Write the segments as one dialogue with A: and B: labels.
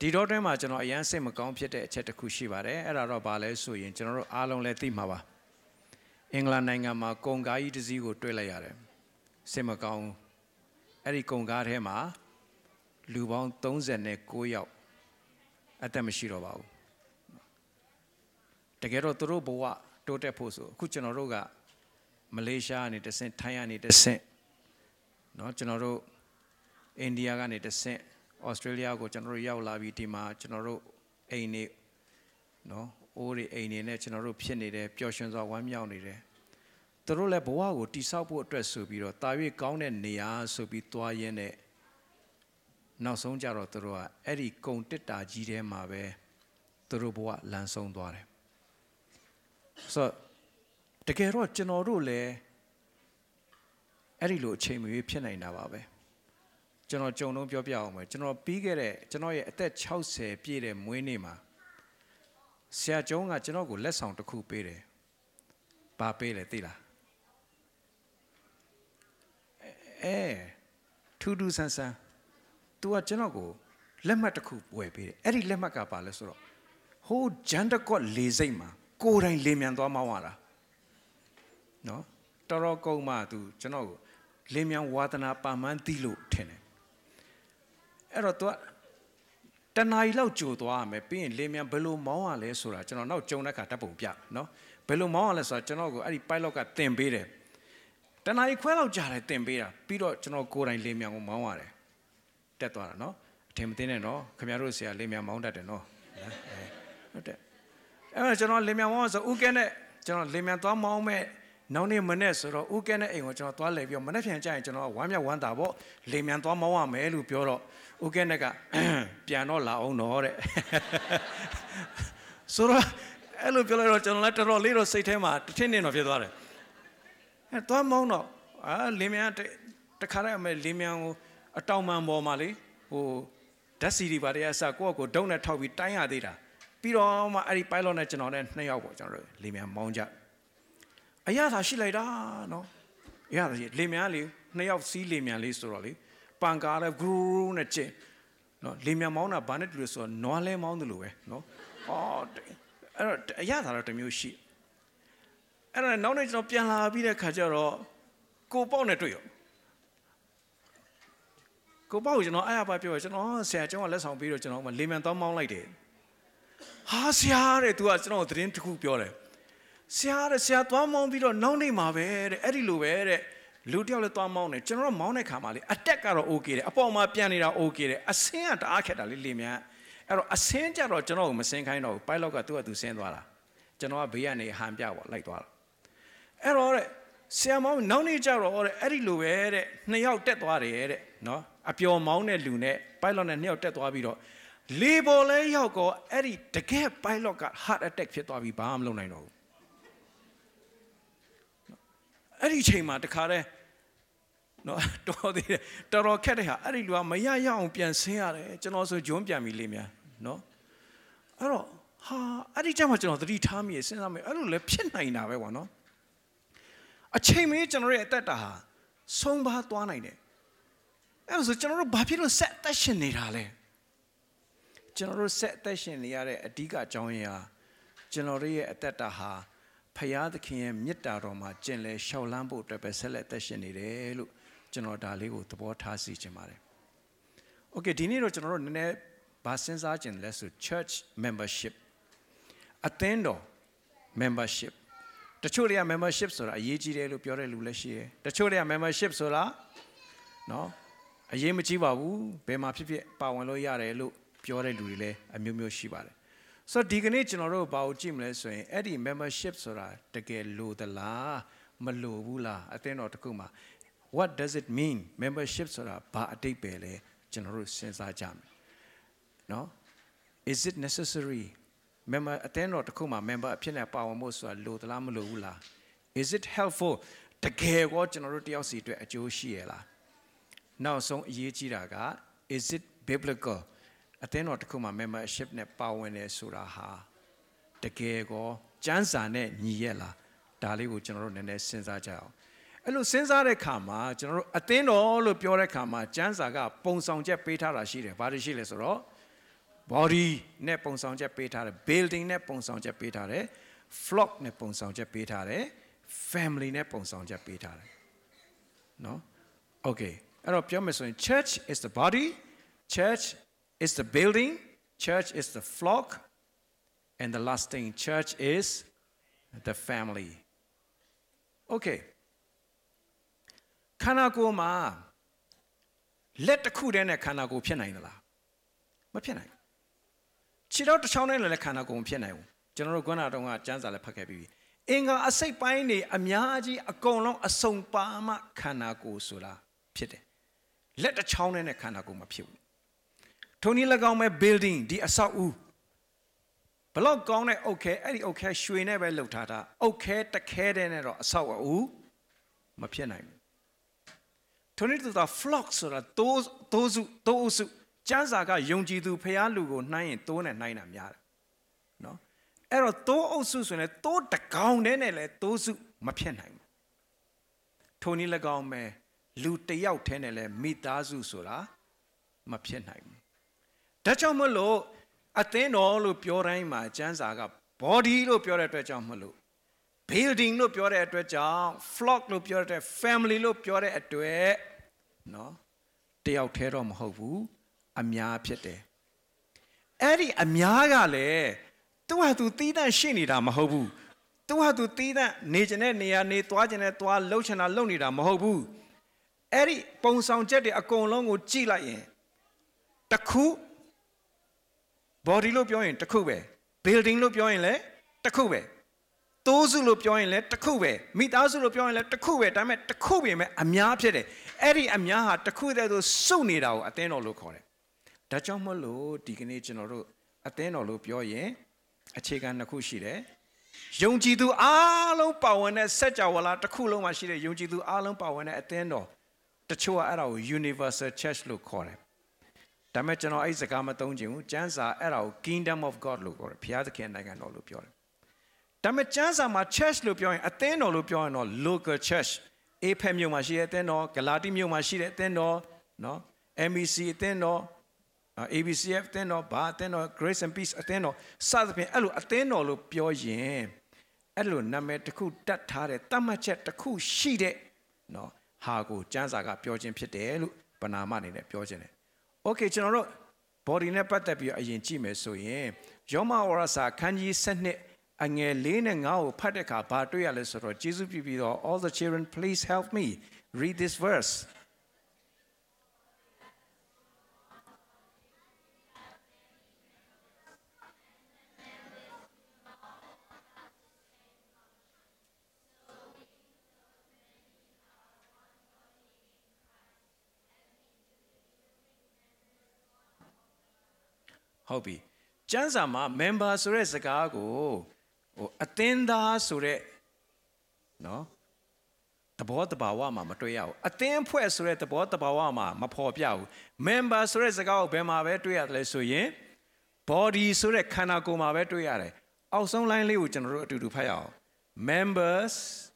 A: ဒီတော့တွင်းမှာကျွန်တော်အရန်စိတ်မကောင်းဖြစ်တဲ့အချက်တစ်ခုရှိပါတယ်အဲ့ဒါတော့ဘာလဲဆိုရင်ကျွန်တော်တို့အားလုံးလည်းသိမှာပါအင်္ဂလန်နိုင်ငံမှာကုန်ကားကြီးတစ်စီးကိုတွေ့လိုက်ရတယ်စိတ်မကောင်းဘူးအဲ့ဒီကုန်ကားထဲမှာလူပေါင်း39ယောက်အသက်မရှိတော့ပါဘူးတကယ်တော့သူတို့ဘဝတိုးတက်ဖို့ဆိုအခုကျွန်တော်တို့ကမလေးရှားကနေတဆင့်ထိုင်းကနေတဆင့်เนาะကျွန်တော်တို့အိန္ဒိယကနေတဆင့် ဩစတြေးလျကိုကျွန်တော်တို့ရောက်လာပြီးဒီမှာကျွန်တော်တို့အိမ်နေနော်အိုးတွေအိမ်နေနဲ့ကျွန်တော်တို့ဖြစ်နေတယ်ပျော်ရွှင်စွာဝမ်းမြောက်နေတယ်သူတို့လည်းဘဝကိုတိဆောက်ဖို့အတွက်ဆိုပြီးတော့တာ၍ကောင်းတဲ့နေရာဆိုပြီးသွားရင်းနဲ့နောက်ဆုံးကြတော့သူတို့ကအဲ့ဒီကုံတစ်တာကြီးထဲမှာပဲသူတို့ဘဝလမ်းဆုံးသွားတယ်ဆိုတော့တကယ်တော့ကျွန်တော်တို့လည်းအဲ့ဒီလိုအချိန်မရွေးဖြစ်နေတာပါပဲ။ ကျွန်တော်ကြုံတော့ပြောပြအောင်မယ်ကျွန်တော်ပြီးခဲ့တဲ့ကျွန်တော်ရဲ့အသက်60ပြည့်တဲ့မွေးနေ့မှာဆရာကျုံးကကျွန်တော်ကိုလက်ဆောင်တစ်ခုပေးတယ်။ဘာပေးလဲသိလား။အဲထူးထူးဆန်းဆန်း तू ကကျွန်တော်ကိုလက်မှတ်တစ်ခုဝယ်ပေးတယ်။အဲ့ဒီလက်မှတ်ကဘာလဲဆိုတော့ဟိုးဂျန်တကော့လေစိတ်မှာကိုယ်တိုင်လေမြန်သွားမောင်းရတာ။နော်တော်တော်ကုန်းမှ तू ကျွန်တော်ကိုလေမြန်ဝါသနာပါမှန်းသိလို့ထင်တယ် အဲ့တော့ तू တနားရီလောက်ကြိုသွားရမယ်ပြီးရင်လေမြန်ဘယ်လိုမောင်းရလဲဆိုတာကျွန်တော်နောက်ကြုံတဲ့ခါတပ်ပုံပြနော်ဘယ်လိုမောင်းရလဲဆိုတာကျွန်တော်ကိုအဲ့ဒီ pilot ကသင်ပေးတယ်တနားရီခွဲလောက်ကြာတယ်သင်ပေးတာပြီးတော့ကျွန်တော်ကိုယ်တိုင်လေမြန်ကိုမောင်းရတယ်တက်သွားတာနော်အထင်မသိနဲ့နော်ခင်ဗျားတို့ဆရာလေမြန်မောင်းတတ်တယ်နော်ဟုတ်တယ်အဲ့တော့ကျွန်တော်လေမြန်မောင်းဆိုဥကဲနဲ့ကျွန်တော်လေမြန်သွားမောင်းမဲ့နောက်နေ့မနေ့ဆိုတော့ဥကဲနဲ့အိမ်ကိုကျွန်တော်သွားလဲပြီးတော့မနေ့ပြန်ကြရင်ကျွန်တော်ဝမ်းမြောက်ဝမ်းသာပေါ့လေမြန်သွားမောင်းရမယ်လို့ပြောတော့ ဥကဲနဲ့ကပြန်တော့လာအောင်တော့တဲ့ဆိုတော့အဲ့လိုပြောလိုက်တော့ကျွန်တော်လည်းတော်တော်လေးတော့စိတ်ထဲမှာတစ်ထင်းနေတော့ဖြစ်သွားတယ်အဲသွားမောင်းတော့အာလေမြန်တခါတည်းအမေလေမြန်ကိုအတောင်မှန်ပေါ်မှာလေဟိုဓာတ်စီတွေပါတဲ့အစကိုယ့်ကိုဒုံနဲ့ထောက်ပြီးတိုင်းရသေးတာပြီးတော့မှအဲ့ဒီ pilot နဲ့ကျွန်တော်နဲ့နှစ်ယောက်ပေါ့ကျွန်တော်တို့လေမြန်မောင်းကြအရသာရှိလိုက်တာနော်အရသာရှိလေမြန်လေနှစ်ယောက်စီးလေမြန်လေးဆိုတော့လေ ပန်ကားလည်းဂရူးနဲ့ကျင်းနော်လေမြန်မောင်းတာဘာနဲ့တူလဲဆိုတော့နွားလဲမောင်းတယ်လို့ပဲနော်အော်အဲ့တော့အရသာတော့တစ်မျိုးရှိအဲ့တော့နောက်နေ့ကျွန်တော်ပြန်လာပြီးတဲ့ခါကျတော့ကိုပေါ့နဲ့တွေ့ရောကိုပေါ့ကိုကျွန်တော်အားရပါပြောကျွန်တော်ဆရာကျောင်းကလက်ဆောင်ပြီးတော့ကျွန်တော်ကလေမြန်တောင်းမောင်းလိုက်တယ်ဟာဆရာတဲ့ तू ကကျွန်တော်သတင်းတစ်ခုပြောတယ်ဆရာတဲ့ဆရာသွားမောင်းပြီးတော့နောက်နေ့မှာပဲတဲ့အဲ့ဒီလိုပဲတဲ့ လူတယောက်လည်းသွားမောင်းတယ်ကျွန်တော်မောင်းတဲ့ခါမှာလေအတက်ကတော့ okay တယ်အပေါ်မှာပြန်နေတာ okay တယ်အဆင်းကတအားခက်တာလေလေမြန်အဲ့တော့အဆင်းကြတော့ကျွန်တော်ကိုမဆင်းခိုင်းတော့ဘူး pilot ကသူ့ကသူဆင်းသွားတာကျွန်တော်ကဘေးကနေဟန်ပြပေါ့လိုက်သွားတာအဲ့တော့တဲ့ဆရာမောင်နောက်နေ့ကျတော့တဲ့အဲ့ဒီလိုပဲတဲ့နှစ်ယောက်တက်သွားတယ်တဲ့နော်အပျော်မောင်းတဲ့လူနဲ့ pilot နဲ့နှစ်ယောက်တက်သွားပြီးတော့လေပေါ်လဲရောက်တော့အဲ့ဒီတကယ် pilot က heart attack ဖြစ်သွားပြီးဘာမှမလုပ်နိုင်တော့ဘူးအဲ့ဒီချိန်မှာတခါတည်း နော်တော်သေးတယ်တော်တော်ခက်တဲ့ဟာအဲ့ဒီလူကမရရအောင်ပြန်ဆင်းရတယ်ကျွန်တော်ဆိုဂျွန်းပြန်ပြီလေမြန်နော်အဲ့တော့ဟာအဲ့ဒီချိန်မှာကျွန်တော်သတိထားမိရစဉ်းစားမိအဲ့လိုလည်းဖြစ်နိုင်တာပဲကွာနော်အချိန်မင်းကျွန်တော်ရဲ့အသက်တာဟာဆုံးပါသွားနိုင်တယ်အဲ့ဆိုကျွန်တော်တို့ဘာဖြစ်လို့ဆက်သက်ရှင်နေတာလဲကျွန်တော်တို့ဆက်သက်ရှင်နေရတဲ့အဓိကအကြောင်းရင်းဟာကျွန်တော်တို့ရဲ့အသက်တာဟာဖရာသခင်ရဲ့မေတ္တာတော်မှာကျင်လည်လျှောက်လန်းဖို့အတွက်ပဲဆက်လက်သက်ရှင်နေတယ်လို့ ကျွန်တော်ဒါလေးကိုသဘောထားစီခြင်းပါတယ်။ Okay ဒီနေ့တော့ကျွန်တော်တို့နည်းနည်းဗာစဉ်းစားခြင်းလဲဆို church membership အသင်းတော် membership တချို့တွေက membership ဆိုတာအရေးကြီးတယ်လို့ပြောတဲ့လူလည်းရှိတယ်။တချို့တွေက membership ဆိုတာနော်အရေးမကြီးပါဘူးဘယ်မှာဖြစ်ဖြစ်ပါဝင်လို့ရတယ်လို့ပြောတဲ့လူတွေလည်းအမျိုးမျိုးရှိပါတယ်ဆိုတော့ဒီကနေ့ကျွန်တော်တို့ဘာကိုကြည့်မလဲဆိုရင်အဲ့ဒီ membership ဆိုတာတကယ်လိုသလားမလိုဘူးလားအသင်းတော်တစ်ခုမှာ what does it mean membership ဆိုတာဘာအတိတ်ပဲလဲကျွန်တော်တို့စဉ်းစားကြမယ်နော် is it necessary member အသင်းတော်တစ်ခုမှာ member အဖြစ်နဲ့ပါဝင်ဖို့ဆိုတာလိုသလားမလိုဘူးလား is it helpful တကယ်ကောကျွန်တော်တို့တယောက်စီအတွက်အကျိုးရှိရလားနောက်ဆုံးအရေးကြီးတာက is it biblical အသင်းတော်တစ်ခုမှာ membership နဲ့ပါဝင်တယ်ဆိုတာဟာတကယ်ကောကျမ်းစာနဲ့ညီရဲ့လားဒါလေးကိုကျွန်တော်တို့နည်းနည်းစဉ်းစားကြအောင် အဲ့လိုစဉ်းစားတဲ့ခါမှာကျွန်တော်တို့အသင်းတော်လို့ပြောတဲ့ခါမှာကျမ်းစာကပုံဆောင်ချက်ပေးထားတာရှိတယ်ဘာတွေရှိလဲဆိုတော့ body နဲ့ပုံဆောင်ချက်ပေးထားတယ် building နဲ့ပုံဆောင်ချက်ပေးထားတယ် flock နဲ့ပုံဆောင်ချက်ပေးထားတယ် family နဲ့ပုံဆောင်ချက်ပေးထားတယ်နော် okay အဲ့တော့ပြောမယ်ဆိုရင် church is the body church is the building church is the flock and the last thing church is the family okay ခ န္ဓာကိုယ်မှာလက်တစ်ခုတည်းနဲ့ခန္ဓာကိုယ်ဖြစ်နိုင်သလားမဖြစ်နိုင်ဘူးခြေတော့တစ်ချောင်းနဲ့လည်းခန္ဓာကိုယ်မဖြစ်နိုင်ဘူးကျွန်တော်တို့ကွန်းနာတုံးကစမ်းစာလည်းဖတ်ခဲ့ပြီးပြီအင်္ဂါအစိတ်ပိုင်းတွေအများကြီးအကုန်လုံးအစုံပါမှခန္ဓာကိုယ်ဆိုတာဖြစ်တယ်လက်တစ်ချောင်းနဲ့ခန္ဓာကိုယ်မဖြစ်ဘူးထုံနည်း၎င်းမဲ့ building ဒီအဆောက်အဦဘလောက်ကောင်းတဲ့အုတ်ခဲအဲ့ဒီအုတ်ခဲရွှေနဲ့ပဲလှုပ်ထားတာအုတ်ခဲတခဲတဲ့နဲ့တော့အဆောက်အဦမဖြစ်နိုင်ဘူး ထိုနည်းတူတာ flock ဆိုတာတိုးတိုးစုတိုးအုပ်စုကျမ်းစာကယုံကြည်သူဖျားလူကိုနှိုင်းရင်တိုးနဲ့နှိုင်းတာများတယ်နော်အဲ့တော့တိုးအုပ်စုဆိုရင်တိုးတကောင်တည်းနဲ့လည်းတိုးစုမဖြစ်နိုင်ဘူးထိုနည်း၎င်းပဲလူတယောက်တည်းနဲ့လည်းမိသားစုဆိုတာမဖြစ်နိုင်ဘူးဒါကြောင့်မလို့အသင်းတော်လို့ပြောတိုင်းမှာကျမ်းစာက body လို့ပြောတဲ့အတွက်ကြောင့်မလို့ building လို့ပြောတဲ့အတွက်ကြောင့် flock လို့ပြောတဲ့ family လို့ပြောတဲ့အတွက်နော်တယောက်တည်းတော့မဟုတ်ဘူးအများဖြစ်တယ်အဲ့ဒီအများကလည်းသူ့ဟာသူတီးတန့်ရှိနေတာမဟုတ်ဘူးသူ့ဟာသူတီးတန့်နေကျင်တဲ့နေရာနေသွားကျင်တဲ့သွားလှုပ်ချင်တာလှုပ်နေတာမဟုတ်ဘူးအဲ့ဒီပုံဆောင်ချက်တွေအကုန်လုံးကိုကြည့်လိုက်ရင်တစ်ခု body လို့ပြောရင်တစ်ခုပဲ building လို့ပြောရင်လည်းတစ်ခုပဲ တိုးစုလို့ပြောရင်လည်းတစ်ခုပဲမိသားစုလို့ပြောရင်လည်းတစ်ခုပဲဒါပေမဲ့တစ်ခုပဲမဲ့အများဖြစ်တယ်အဲ့ဒီအများဟာတစ်ခုတည်းသို့စုနေတာကိုအသင်းတော်လို့ခေါ်တယ်ဒါကြောင့်မလို့ဒီကနေ့ကျွန်တော်တို့အသင်းတော်လို့ပြောရင်အခြေခံနှစ်ခုရှိတယ်ယုံကြည်သူအားလုံးပါဝင်တဲ့စัจ java လာတစ်ခုလုံးမှာရှိတဲ့ယုံကြည်သူအားလုံးပါဝင်တဲ့အသင်းတော်တချို့ကအဲ့ဒါကို universal church လို့ခေါ်တယ်ဒါပေမဲ့ကျွန်တော်အဲ့စကားမသုံးချင်ဘူးကျမ်းစာအဲ့ဒါကို kingdom of god လို့ခေါ်တယ်ဘုရားသခင်နိုင်ငံတော်လို့ပြောတယ် ဒါပေမဲ့ကျမ်းစာမှာ church လို့ပြောရင်အသင်းတော်လို့ပြောရင်တော့ local church အေဖက်မြို့မှာရှိတဲ့အသင်းတော်ဂလာတိမြို့မှာရှိတဲ့အသင်းတော်နော် MEC အသင်းတော် ABCF အသင်းတော်ဘာအသင်းတော် Grace and Peace အသင်းတော်စသဖြင့်အဲ့လိုအသင်းတော်လို့ပြောရင်အဲ့လိုနာမည်တစ်ခုတတ်ထားတဲ့တတ်မှတ်ချက်တစ်ခုရှိတဲ့နော်ဟာကိုကျမ်းစာကပြောခြင်းဖြစ်တယ်လို့ပဏာမအနေနဲ့ပြောခြင်းတယ်။ Okay ကျွန်တော်တို့ body နဲ့ပတ်သက်ပြီးအရင်ကြည့်မယ်ဆိုရင်ယောမဝရစာခန်းကြီး7 အငယ်၄နဲ့9ကိုဖတ်တဲ့အခါဘာတွေ့ရလဲဆိုတော့ယေရှုပြပြီးတော့ all the children please help me read this verse ဟုတ်ပြီကျမ်းစာမှာ member ဆိုတဲ့စကားကို ဟိုအသင်းသားဆိုတဲ့နော်သဘောတဘာဝမှာမတွေ့ရဘူးအသင်းဖွဲ့ဆိုတဲ့သဘောတဘာဝမှာမဖော်ပြဘူး member ဆိုတဲ့စကားကိုဘယ်မှာပဲတွေ့ရတယ်လဲဆိုရင် body ဆိုတဲ့ခန္ဓာကိုယ်မှာပဲတွေ့ရတယ်အောက်ဆုံး line လေးကိုကျွန်တော်တို့အတူတူဖတ်ရအောင် members ။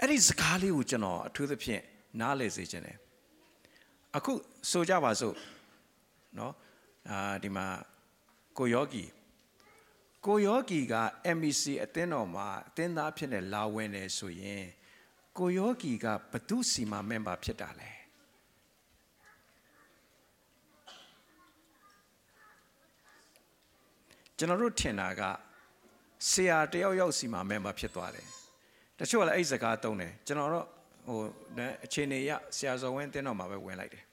A: အဲ့ဒီစကားလေးကိုကျွန်တော်အထူးသဖြင့်နားလည်စေချင်တယ်။အခုဆိုကြပါစို့။နော် အာဒီမှာကိုယောဂီကိုယောဂီက MEC အသင်းတော်မှာအသင်းသားဖြစ်နေလာဝင်နေဆိုရင်ကိုယောဂီကဘသူစီမာ member ဖြစ်တာလဲကျွန်တော်တို့ထင်တာကဆရာတယောက်ယောက်စီမာ member ဖြစ်သွားတယ်တချို့ကလည်းအဲ့စကားသုံးတယ်ကျွန်တော်တို့ဟိုအခြေအနေရဆရာဇော်ဝင်းတင်းတော်မှာပဲဝင်လိုက်တယ်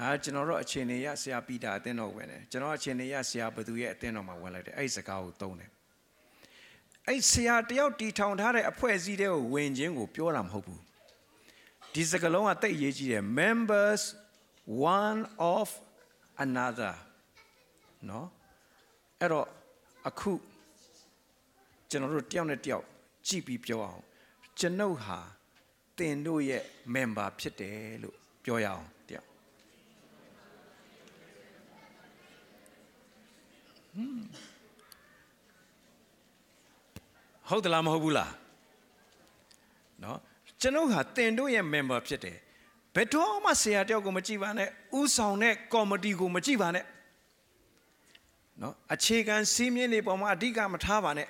A: အာကျွန်တော်တို့အချိန်နေရဆရာပီတာအသင်းတော်ဝင်တယ်ကျွန်တော်အချိန်နေရဆရာဘသူရဲ့အသင်းတော်မှာဝင်လိုက်တယ်အဲ့စကားကိုသုံးတယ်အဲ့ဆရာတယောက်တီထောင်ထားတဲ့အဖွဲ့အစည်းတွေကိုဝင်ခြင်းကိုပြောတာမဟုတ်ဘူးဒီစကားလုံးကတိတ်အရေးကြီးတယ် members one of another နော်အဲ့တော့အခုကျွန်တော်တို့တယောက်နဲ့တယောက်ကြည့်ပြီးပြောအောင်ကျွန်ုပ်ဟာတင်တို့ရဲ့ member ဖြစ်တယ်လို့ပြောရအောင် ဟုတ်သလားမဟုတ်ဘူးလားနော်ကျွန်တော်ဟာတင်တို့ရဲ့ member ဖြစ်တယ်ဘယ်တော့မှဆရာတယောက်ကိုမကြည့်ပါနဲ့ဥဆောင်တဲ့ comedy ကိုမကြည့်ပါနဲ့နော်အခြေခံစည်းမျဉ်းတွေပေါ်မှာအဓိကမထားပါနဲ့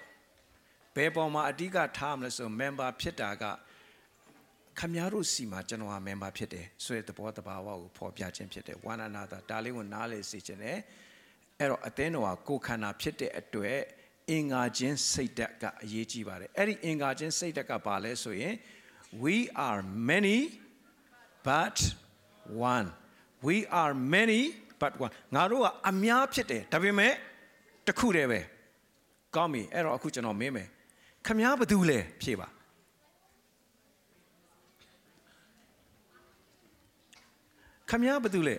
A: ဘယ်ပေါ်မှာအဓိကထားမလဲဆို member ဖြစ်တာကခမည်းတော်စီမှာကျွန်တော်ဟာ member ဖြစ်တယ်ဆိုတဲ့သဘောတဘာဝကိုဖော်ပြခြင်းဖြစ်တယ် one another ဒါလေးကိုနားလေစေခြင်းနဲ့ အဲ့တော့အသင်းတော်ဟာကိုယ်ခန္ဓာဖြစ်တဲ့အတွက်အင်္ဂါချင်းစိတ်ဓာတ်ကအရေးကြီးပါတယ်အဲ့ဒီအင်္ဂါချင်းစိတ်ဓာတ်ကဘာလဲဆိုရင် we are many but one we are many but one ငါတို့ကအများဖြစ်တယ်ဒါပေမဲ့တစ်ခုတည်းပဲကောင်းပြီအဲ့တော့အခုကျွန်တော်မင်းမယ်ခမားဘာတူလဲဖြေပါခမားဘာတူလဲ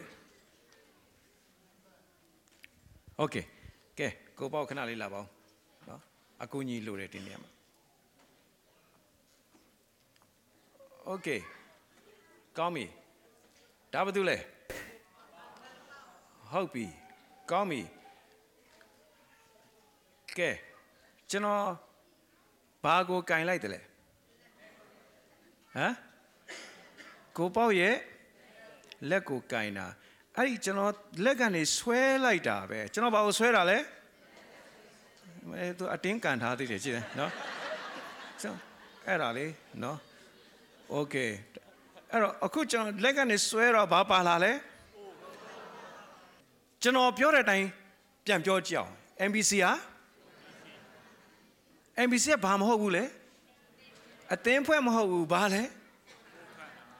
A: โอเคကဲကိုပေါ့ခဏလေးလာပါဦးเนาะအကူကြီးလိုတယ်ဒီနေရာမှာโอเคကောင်းပြီဒါဘာတူလဲဟုတ်ပြီကောင်းပြီကဲကျွန်တော်ဘာကိုကင်လိုက်တယ်လဲဟမ်ကိုပေါ့ရဲ့လက်ကိုကင်တာ အဲ့ဒီကျွန်တော်လက်ကနေဆွဲလိုက်တာပဲကျွန်တော်ဘာကိုဆွဲတာလဲအဲသူအတင်းကန်ထားသေးတယ်ကြည့်တယ်နော်ကျွန်တော်အဲ့ဒါလေးနော်โอเคအဲ့တော့အခုကျွန်တော်လက်ကနေဆွဲတော့ဘာပါလာလဲကျွန်တော်ပြောတဲ့အတိုင်းပြန်ပြောကြည့်အောင် MBC ဟာ MBC ကဘာမဟုတ်ဘူးလေအသင်းဖွဲ့မဟုတ်ဘူးဘာလဲ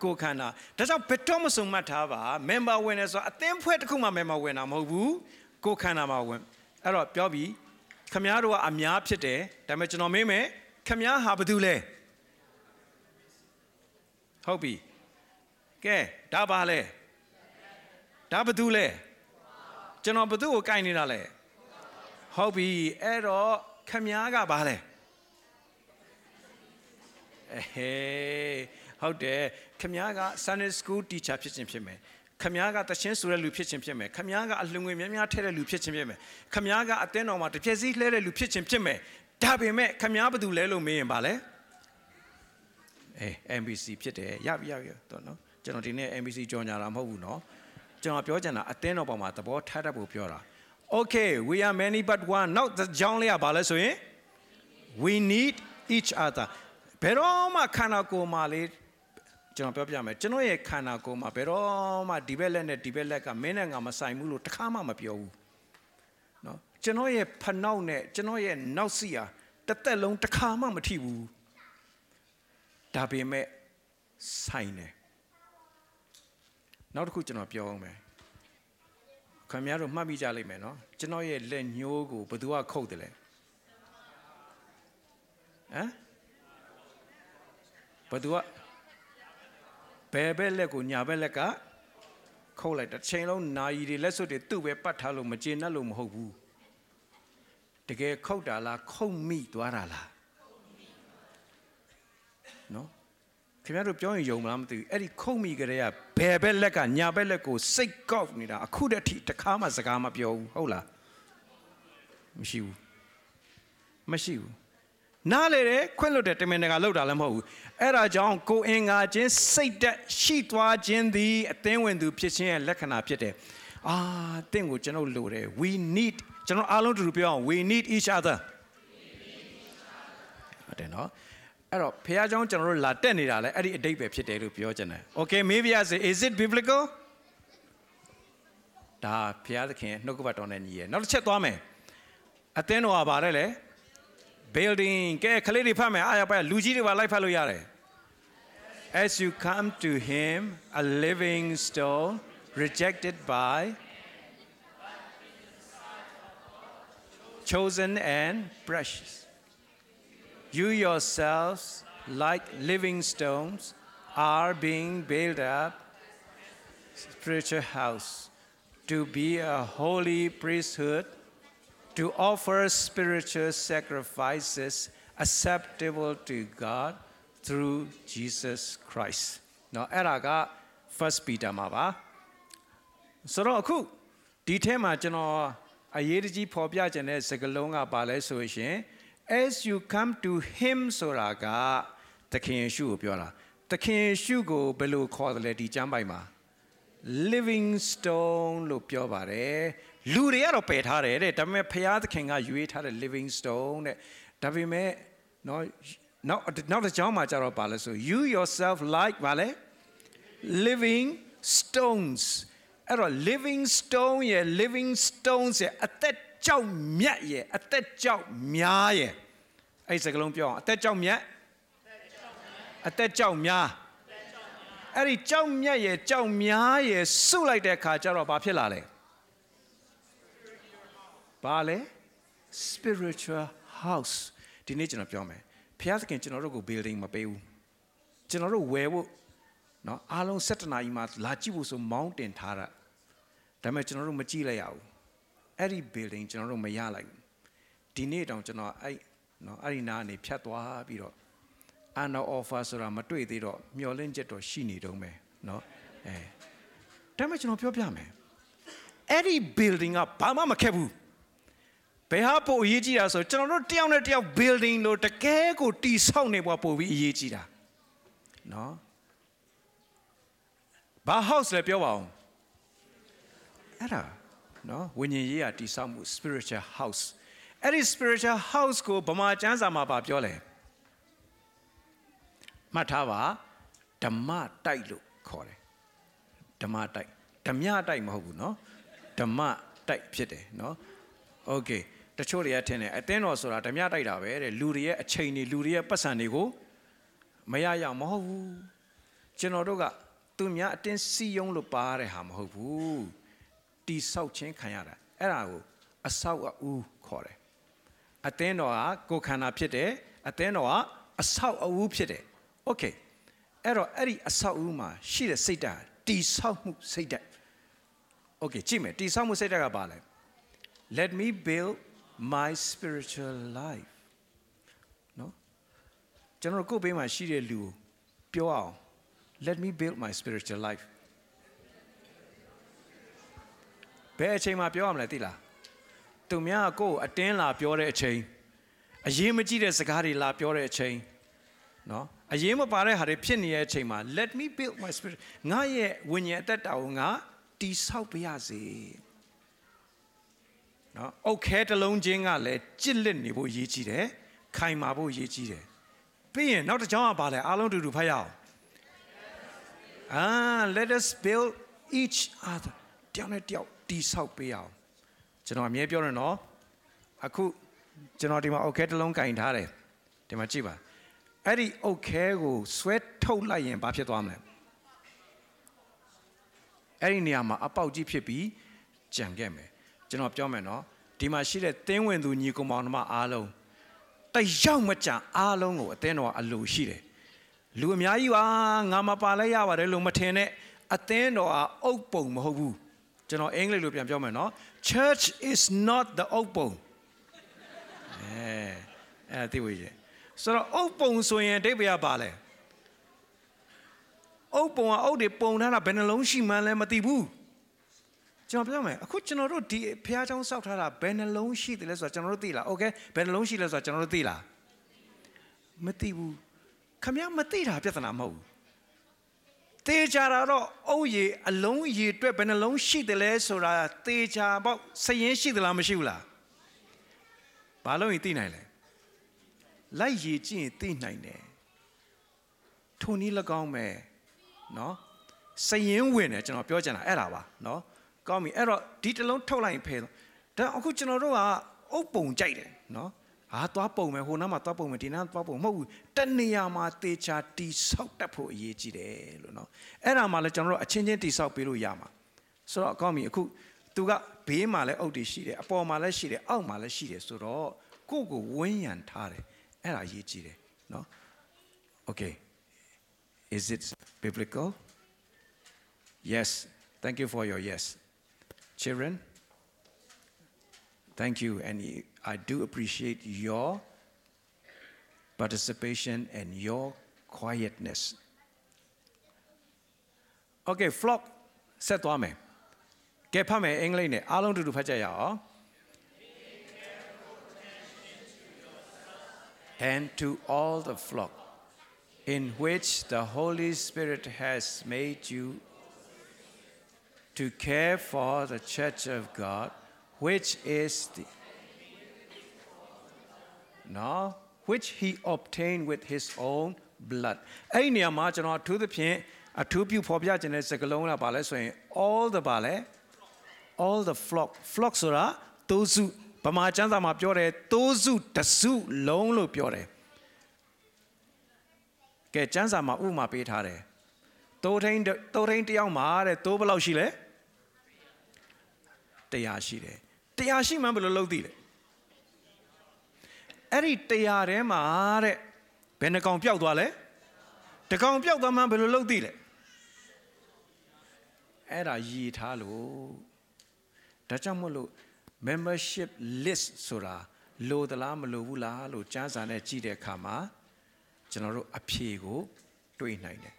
A: ကိုခန္ဓာဒါကြောင့်ဘယ်တော့မစုံမှတ်ထားပါ member ဝင်နေဆိုအသင်းဖွဲ့တစ်ခုမှ member ဝင်တာမဟုတ်ဘူးကိုခန္ဓာမှာဝင်အဲ့တော့ပြောပြီးခမည်းတော်ကအများဖြစ်တယ်ဒါပေမဲ့ကျွန်တော်မေးမယ်ခမည်းဟာဘာတူလဲဟုတ်ပြီကဲဒါပါလဲဒါဘာတူလဲကျွန်တော်ဘသူ့ကိုကိုင်နေတာလဲဟုတ်ပြီအဲ့တော့ခမည်းကဘာလဲအေးဟု တ်တယ်ခမည်းက Sunday School teacher ဖြစ်ခြင်းဖြစ်မယ်ခမည်းကတချင်းဆိုတဲ့လူဖြစ်ခြင်းဖြစ်မယ်ခမည်းကအလှငွေများများထည့်တဲ့လူဖြစ်ခြင်းဖြစ်မယ်ခမည်းကအတင်းတော်မှာတစ်ပြည့်စည်းလှဲတဲ့လူဖြစ်ခြင်းဖြစ်မယ်ဒါပေမဲ့ခမည်းဘာတူလဲလို့မေးရင်ပါလဲအေး MBC ဖြစ်တယ်ရပြီရပြီတော့နော်ကျွန်တော်ဒီနေ့ MBC ကြော်ညာတာမဟုတ်ဘူးနော်ကျွန်တော်ပြောချင်တာအတင်းတော်ပေါ်မှာသဘောထားတတ်ဖို့ပြောတာ Okay we are many but one နောက်ကြောင်းလေးကဘာလဲဆိုရင် we need each other ဘယ်တော့မှခန္ဓာကိုယ်မှာလေ ကျွန်တော်ပြောပြမယ်ကျွန်တော်ရဲ့ခန္ဓာကိုယ်မှာဘယ်တော့မှဒီဘက်လက်နဲ့ဒီဘက်လက်ကမင်းနဲ့ငါမဆိုင်ဘူးလို့တခါမှမပြောဘူးနော်ကျွန်တော်ရဲ့ဖနောက်နဲ့ကျွန်တော်ရဲ့နောက်စီဟာတစ်သက်လုံးတခါမှမထိဘူးဒါပေမဲ့ဆိုင်တယ်နောက်တစ်ခုကျွန်တော်ပြောအောင်မယ်ခင်ဗျားတို့မှတ်မိကြလိမ့်မယ်နော်ကျွန်တော်ရဲ့လက်ညိုးကိုဘယ်သူကခုတ်တယ်လဲဟမ်ဘယ်သူက ယ်ဘက်လက်ကိုညာဘက်လက်ကခုတ်လိုက်တစ်ချိန်လုံးနာယီတွေလက်စွပ်တွေသူ့ပဲပတ်ထားလို့မကျေနပ်လို့မဟုတ်ဘူးတကယ်ခုတ်တာလားခုတ်မိသွားတာလားနော်ခင်ဗျားတို့ပြောရင်ယုံမလားမသိဘူးအဲ့ဒီခုတ်မိကြတဲ့ကဘယ်ဘက်လက်ကညာဘက်လက်ကိုစိတ်ကောက်နေတာအခုတည်းထိတခါမှစကားမပြောဘူးဟုတ်လားမရှိဘူးမရှိဘူး နားလေတယ်ခွင့်လွတ်တယ်တမင်တကာလောက်တာလည်းမဟုတ်ဘူးအဲ့ဒါကြောင့်ကိုအင်္ဂါချင်းစိတ်တက်ရှိသွားခြင်းသည်အသင်းဝင်သူဖြစ်ခြင်းရဲ့လက္ခဏာဖြစ်တယ်အာတင့်ကိုကျွန်တော်လိုတယ် we need ကျွန်တော်အားလုံးတူတူပြောအောင် we need each other ဟုတ်တယ်နော်အဲ့တော့ဖခင်ကြောင့်ကျွန်တော်တို့လာတက်နေတာလဲအဲ့ဒီအတိတ်ပဲဖြစ်တယ်လို့ပြောချင်တယ် okay maybe as is it biblical ဒါဖခင်သခင်နှုတ်ကပတ်တော်နဲ့ညီရယ်နောက်တစ်ချက်သွားမယ်အသင်းတော်ကဗါတယ်လေ building ကဲခလေးတွေဖတ်မယ်အားရပါလူကြီးတွေပါလိုက်ဖတ်လို့ရတယ် as you come to him a living stone rejected by chosen and precious you yourselves like living stones are being built up spiritual house to be a holy priesthood to offer spiritual sacrifices acceptable to God through Jesus Christ เนาะအဲ့ဒါက first Peter မှာပါဆိုတော့အခုဒီထဲမှာကျွန်တော်အရေးတကြီးဖော်ပြခြင်းတဲ့စကားလုံးကပါလဲဆိုရင် as you come to him ဆိုတာကသခင်ယေရှုကိုပြောတာ သခင်ယေရှုကိုဘယ်လိုခေါ်တယ်လဲဒီကျမ်းပိုင်မှာ living stone လို့ပြောပါတယ် လူတွေကတော့ပယ်ထားတယ်တဲ့ဒါပေမဲ့ဖျားသခင်ကရွေးထားတဲ့ living stone တဲ့ဒါပေမဲ့နော်နောက်နောက်တစ်ကြောင်းမှာကျတော့ပါလဲဆို you yourself like ပါလဲ living stones အဲ့တော့ living stone ရဲ့ living stones ရဲ့အသက်ကြောက်မြတ်ရဲ့အသက်ကြောက်များရဲ့အဲ့ဒီစကားလုံးပြောအောင်အသက်ကြောက်မြတ်အသက်ကြောက်များအဲ့ဒီကြောက်မြတ်ရဲ့ကြောက်များရဲ့စုလိုက်တဲ့အခါကျတော့ဘာဖြစ်လာလဲ ဘာလဲ spiritual house ဒီနေ့ကျွန်တော်ပြောမယ်ဘုရားသခင်ကျွန်တော်တို့ကို building မပေးဘူးကျွန်တော်တို့ဝယ်ဖို့เนาะအားလုံး7နာရီမှာလာကြည့်ဖို့ဆိုမောင်းတင်ထားတာဒါပေမဲ့ကျွန်တော်တို့မကြည့်လိုက်ရဘူးအဲ့ဒီ building ကျွန်တော်တို့မရလိုက်ဘူးဒီနေ့တောင်ကျွန်တော်အဲ့เนาะအဲ့ဒီနားကနေဖြတ်သွားပြီးတော့ under offer ဆိုတာမတွေ့သေးတော့မျောလင့်ချက်တော့ရှိနေတုံးပဲเนาะအဲဒါပေမဲ့ကျွန်တော်ပြောပြမယ်အဲ့ဒီ building ကဘာမှမခက်ဘူး ဘယ်ဟာပိုအရေးကြီးတာဆိုကျွန်တော်တို့တယောက်နဲ့တယောက် building လို့တကယ်ကိုတီဆောက်နေဘွားပိုပြီးအရေးကြီးတာနော်ဘာ house လဲပြောပါအောင်အဲ့ဒါနော်ဝိညာဉ်ရေးရာတီဆောက်မှု spiritual house အဲ့ဒီ spiritual house ကိုဗမာကျမ်းစာမှာပါပြောလဲမှတ်ထားပါဓမ္မတိုက်လို့ခေါ်တယ်ဓမ္မတိုက်ဓမြတိုက်မဟုတ်ဘူးเนาะဓမ္မတိုက်ဖြစ်တယ်เนาะโอเค တချို့တွေကထင်တယ်အတင်းတော်ဆိုတာဓမြတိုက်တာပဲတဲ့လူတွေရဲ့အချိန်တွေလူတွေရဲ့ပတ်စံတွေကိုမရရမဟုတ်ဘူးကျွန်တော်တို့ကသူများအတင်းစီယုံလို့ပါတဲ့ဟာမဟုတ်ဘူးတိဆောက်ခြင်းခံရတာအဲ့ဒါကိုအဆောက်အဦခေါ်တယ်အတင်းတော်ကကိုယ်ခန္ဓာဖြစ်တယ်အတင်းတော်ကအဆောက်အဦဖြစ်တယ်โอเคအဲ့တော့အဲ့ဒီအဆောက်အဦမှာရှိတဲ့စိတ်ဓာတ်တိဆောက်မှုစိတ်ဓာတ်โอเคကြည့်မယ်တိဆောက်မှုစိတ်ဓာတ်ကဘာလဲ let me build my spiritual life နော်ကျွန်တော်ကိုယ်ဘေးမှာရှိတဲ့လူကိုပြောအောင် let me build my spiritual life ဘယ်အချိန်မှာပြောရမလဲသိလားသူများကိုယ်အတင်းလာပြောတဲ့အချိန်အရေးမကြီးတဲ့စကားတွေလာပြောတဲ့အချိန်နော်အရေးမပါတဲ့ဟာတွေဖြစ်နေတဲ့အချိန်မှာ let me build my spirit ငါရဲ့ဝိညာဉ်အသက်တာကိုငါတိဆောက်ပါရစေ နော်အုတ်ခဲတစ်လုံးချင်းကလည်းကြစ်လက်နေဖို့ရည်ကြီးတယ်ခိုင်မာဖို့ရည်ကြီးတယ်ပြီးရင်နောက်တစ်ကြောင်းကပါလဲအားလုံးတူတူဖတ်ရအောင် ah let us build each other တယောက်နဲ့တယောက်တိဆောက်ပေးအောင်ကျွန်တော်အမြဲပြောတယ်နော်အခုကျွန်တော်ဒီမှာအုတ်ခဲတစ်လုံးကင်ထားတယ်ဒီမှာကြည့်ပါအဲ့ဒီအုတ်ခဲကိုဆွဲထုတ်လိုက်ရင်ဘာဖြစ်သွားမလဲအဲ့ဒီနေရာမှာအပေါက်ကြီးဖြစ်ပြီးကြံခဲ့မယ် ကျွန်တော်ပြောမယ်နော်ဒီမှာရှိတဲ့သင်းဝင်သူညီကောင်မောင်နှမအားလုံးတယောက်မကြံအားလုံးကိုအသင်းတော်အလိုရှိတယ်လူအများကြီးပါငါမပါလဲရပါတယ်လို့မထင်နဲ့အသင်းတော်အုပ်ပုံမဟုတ်ဘူးကျွန်တော်အင်္ဂလိပ်လိုပြန်ပြောမယ်နော် church is not the အုပ်ပုံအဲအဲ့သိဝေးဆိုတော့အုပ်ပုံဆိုရင်အဓိပ္ပာယ်ကဘာလဲအုပ်ပုံကအုပ်တွေပုံထားတာဘယ်နှလုံးရှိမှန်းလဲမသိဘူး ကျွန်တော်ပြောမယ်အခုကျွန်တော်တို့ဒီဖះเจ้าစောက်ထားတာဘယ်နှလုံးရှိတယ်လဲဆိုတော့ကျွန်တော်တို့သိလားโอเคဘယ်နှလုံးရှိလဲဆိုတော့ကျွန်တော်တို့သိလားမသိဘူးခမရမသိတာပြဿနာမဟုတ်ဘူးတေချာတော့အုပ်ရည်အလုံးရည်အတွက်ဘယ်နှလုံးရှိတယ်လဲဆိုတာတေချာပေါ့စရင်ရှိသလားမရှိဘူးလားဘာလို့ရင်သိနိုင်လဲလိုက်ရည်ကြည့်ရင်သိနိုင်တယ်ထုံနည်း၎င်းပဲเนาะစရင်ဝင်တယ်ကျွန်တော်ပြောချင်တာအဲ့ဒါပါเนาะ ကောင်းပြီအဲ့တော့ဒီတလုံးထုတ်လိုက်ရင်ဖယ်တော့ဒါအခုကျွန်တော်တို့ကအုပ်ပုံကြိုက်တယ်နော်ဟာသွားပုံမယ်ဟိုနားမှာသွားပုံမယ်ဒီနားသွားပုံမဟုတ်ဘူးတနေရာမှာတေချာတိဆောက်တတ်ဖို့အရေးကြီးတယ်လို့နော်အဲ့ဒါမှလည်းကျွန်တော်တို့အချင်းချင်းတိဆောက်ပေးလို့ရမှာဆိုတော့အကောင်းပြီအခုသူကဘေးမှာလည်းအုပ်တွေရှိတယ်အပေါ်မှာလည်းရှိတယ်အောက်မှာလည်းရှိတယ်ဆိုတော့ကိုယ့်ကိုဝန်းရံထားတယ်အဲ့ဒါအရေးကြီးတယ်နော် okay is it biblical yes thank you for your yes children thank you and i do appreciate your participation and your quietness okay flock ဆက်သွားမယ်ကဲဖတ်မယ်အင်္ဂလိပ်နဲ့အားလုံးတူတူဖတ်ကြရအောင် and to all the flock in which the Holy Spirit has made you to care for the church of God, which is the no, which he obtained with his own blood. အဲ့ဒီနေရာမှာကျွန်တော်အထူးသဖြင့်အထူးပြုဖော်ပြခြင်းတဲ့စကားလုံးကဘာလဲဆိုရင် all the ဘာလဲ all the flock flock ဆိုတာတိုးစုဗမာကျမ်းစာမှာပြောတယ်တိုးစုတစုလုံးလို့ပြောတယ်ကဲကျမ်းစာမှာဥပမာပေးထားတယ်တိုးထိန်တိုးထိန်တယောက်မှာတဲ့တိုးဘယ်လောက်ရှိလဲ တရားရှိတယ်တရားရှိမှဘယ်လိုလုပ်သိလဲအဲ့ဒီတရားထဲမှာတဲ့ဘယ်နှကောင်ပျောက်သွားလဲတကောင်ပျောက်သွားမှဘယ်လိုလုပ်သိလဲအဲ့ဒါရည်ထားလို့ဒါကြောင့်မို့လို့ membership list ဆိုတာလိုသလားမလိုဘူးလားလို့စမ်းစာနဲ့ကြည့်တဲ့အခါမှာကျွန်တော်တို့အဖြေကို တွေးနိုင်တယ်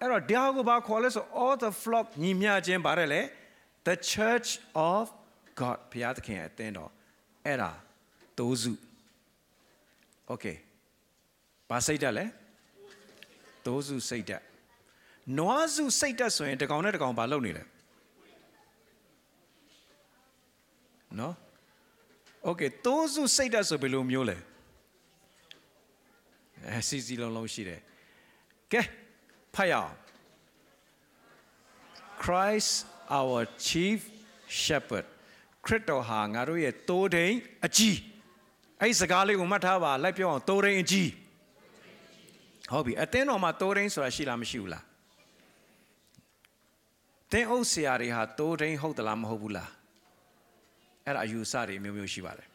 A: အဲ့တော့ဒါကိုဘာခေါ်လဲဆို all the flock ညီမျှခြင်းပါတယ်လေ the church of god ဘုရားသခင်ရဲ့အသင်းတော်အဲ့ဒါတိုးစု okay ဘာစိတ်ဓာတ်လဲတိုးစုစိတ်ဓာတ်နွားစုစိတ်ဓာတ်ဆိုရင်တကောင်နဲ့တကောင်ဘာလုပ်နေလဲနော် okay တိုးစုစိတ်ဓာတ်ဆိုဘယ်လိုမျိုးလဲအဲစီစီလုံးလုံးရှိတယ်ကဲဖတ်ရအောင် Christ our chief shepherd ခရစ်တော်ဟာငါတို့ရဲ့တိုးထိန်အကြီးအဲ့ဒီစကားလေးကိုမှတ်ထားပါလိုက်ပြောအောင်တိုးထိန်အကြီးဟုတ်ပြီအတင်းတော်မှာတိုးထိန်ဆိုတာရှိလားမရှိဘူးလားတင်းအုပ်ဆရာတွေဟာတိုးထိန်ဟုတ်သလားမဟုတ်ဘူးလားအဲ့ဒါအယူအဆတွေမျိုးမျိုးရှိပါတယ်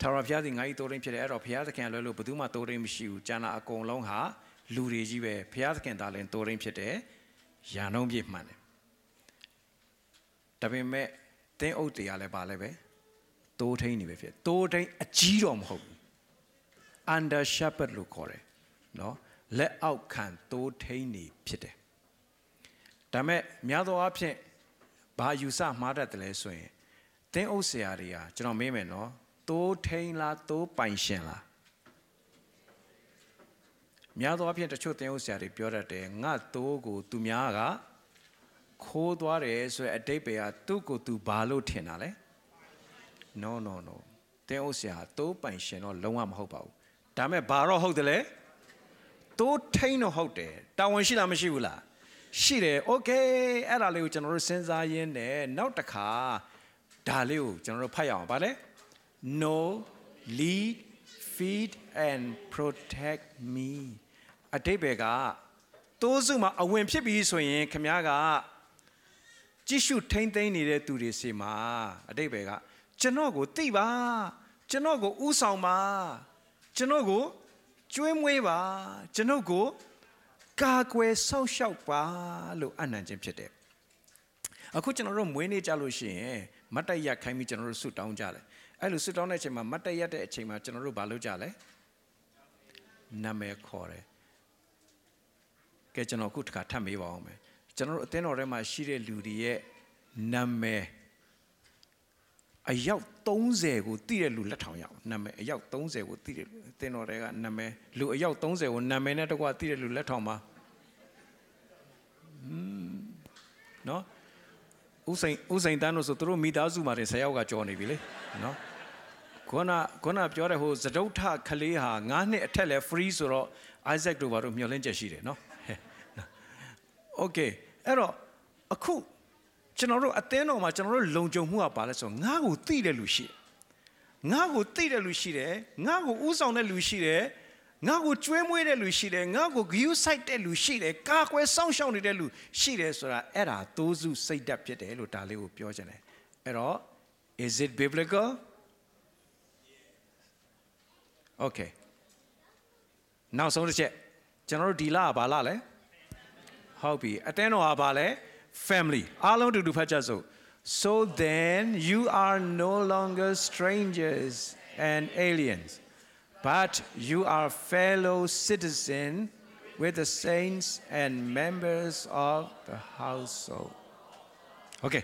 A: ထာဝရဘုရားသည်ငါ့၏တိုးရင်းဖြစ်တယ်အဲ့တော့ဘုရားသခင်လွယ်လို့ဘယ်သူမှတိုးရင်းမရှိဘူးကျန်တာအကုန်လုံးဟာလူတွေကြီးပဲဘုရားသခင်သားလည်းတိုးရင်းဖြစ်တယ်ယာနှုံးပြည့်မှန်တယ် ဒါပေမဲ့တင်းအုပ်တရားလည်းပါလဲပဲတိုးထိန်နေပဲဖြစ်တိုးထိန်အကြီးတော့မဟုတ်ဘူး under shepherd လို့ခေါ်တယ်နော်လက်အောက်ခံတိုးထိန်နေဖြစ်တယ်ဒါမဲ့များသောအားဖြင့်ဘာယူဆမှားတတ်တယ်လဲဆိုရင်တင်းအုပ်ဆရာတွေဟာကျွန်တော်မေးမယ်နော်တိုးထိန်လားတိုးပိုင်ရှင်လားများသောအားဖြင့်တချို့တင်းအုပ်ဆရာတွေပြောတတ်တယ်ငါတိုးကိုသူများက ခိုးသွားတယ်ဆိုရအတိတ်ပဲကသူ့ကိုသူဘာလို့ထင်တာလဲ no no no တင်းဥစရာသိုးပိုင်ရှင်တော့လုံးဝမဟုတ်ပါဘူးဒါမဲ့ဘာတော့ဟုတ်တယ်လဲသိုးထိန်တော့ဟုတ်တယ်တာဝန်ရှိလားမရှိဘူးလားရှိတယ် okay အဲ့ဒါလေးကိုကျွန်တော်တို့စဉ်းစားရင်းနဲ့နောက်တစ်ခါဒါလေးကိုကျွန်တော်တို့ဖတ်ရအောင်ဗာလဲ no lead feed and protect me အတိတ်ပဲကသိုးစုမှာအဝင်ဖြစ်ပြီးဆိုရင်ခမ ्या က ကြည့်ရှုထိမ့်သိမ်းနေတဲ့သူတွေစီမှာအတိတ်ပဲကကျွန်တော်ကိုသိပါကျွန်တော်ကိုဥဆောင်ပါကျွန်တော်ကိုကျွေးမွေးပါကျွန်တော်ကိုကာကွယ်ဆောက်ရှောက်ပါလို့အနံ့ခြင်းဖြစ်တယ်အခုကျွန်တော်တို့မွေးနေ့ကြလို့ရှိရင်မတ်တက်ရက်ခိုင်းပြီးကျွန်တော်တို့ဆုတောင်းကြတယ်အဲ့လိုဆုတောင်းတဲ့အချိန်မှာမတ်တက်ရက်တဲ့အချိန်မှာကျွန်တော်တို့ဘာလုပ်ကြလဲနာမည်ခေါ်တယ်ကဲကျွန်တော်အခုတစ်ခါထပ်မေးပါအောင်မယ် ကျွန်တော်တို့အသင်းတော်ထဲမှာရှိတဲ့လူတွေရဲ့နာမည်အယောက်30ကိုသိတဲ့လူလက်ထောင်ရအောင်နာမည်အယောက်30ကိုသိတဲ့လူအသင်းတော်တွေကနာမည်လူအယောက်30ကိုနာမည်နဲ့တကွသိတဲ့လူလက်ထောင်ပါอืมเนาะဥစိန်ဥစိန်တန်းတို့ဆိုသူတို့မိသားစုမှာတွေ10ယောက်ကကြော်နေပြီလေနော်ခုနခုနပြောတဲ့ဟိုသဒုဋ္ဌခလေးဟာ9နှစ်အထက်လဲ free ဆိုတော့ Isaac တို့ဘာလို့မျှော်လင့်ချက်ရှိတယ်နော် Okay အဲ့တော့အခုကျွန်တော်တို့အသင်းတော်မှာကျွန်တော်တို့လုံခြုံမှုကပါလဲဆိုငါ့ကိုသိတဲ့လူရှိတယ်ငါ့ကိုသိတဲ့လူရှိတယ်ငါ့ကိုဥဆောင်တဲ့လူရှိတယ်ငါ့ကိုကျွေးမွေးတဲ့လူရှိတယ်ငါ့ကိုဂယူးဆိုင်တဲ့လူရှိတယ်ကာကွယ်စောင့်ရှောက်နေတဲ့လူရှိတယ်ဆိုတာအဲ့ဒါသိုးစုစိတ်ဓာတ်ဖြစ်တယ်လို့ဒါလေးကိုပြောချင်တယ်အဲ့တော့ is it biblical okay နောက်ဆုံးတစ်ချက်ကျွန်တော်တို့ဒီလကဘာလလဲ ဟုတ်ပြီအတင်းတော်ကဘာလဲ family အားလုံးတူတူဖတ်ကြစို့ so then you are no longer strangers and aliens but you are fellow citizen with the saints and members of the household okay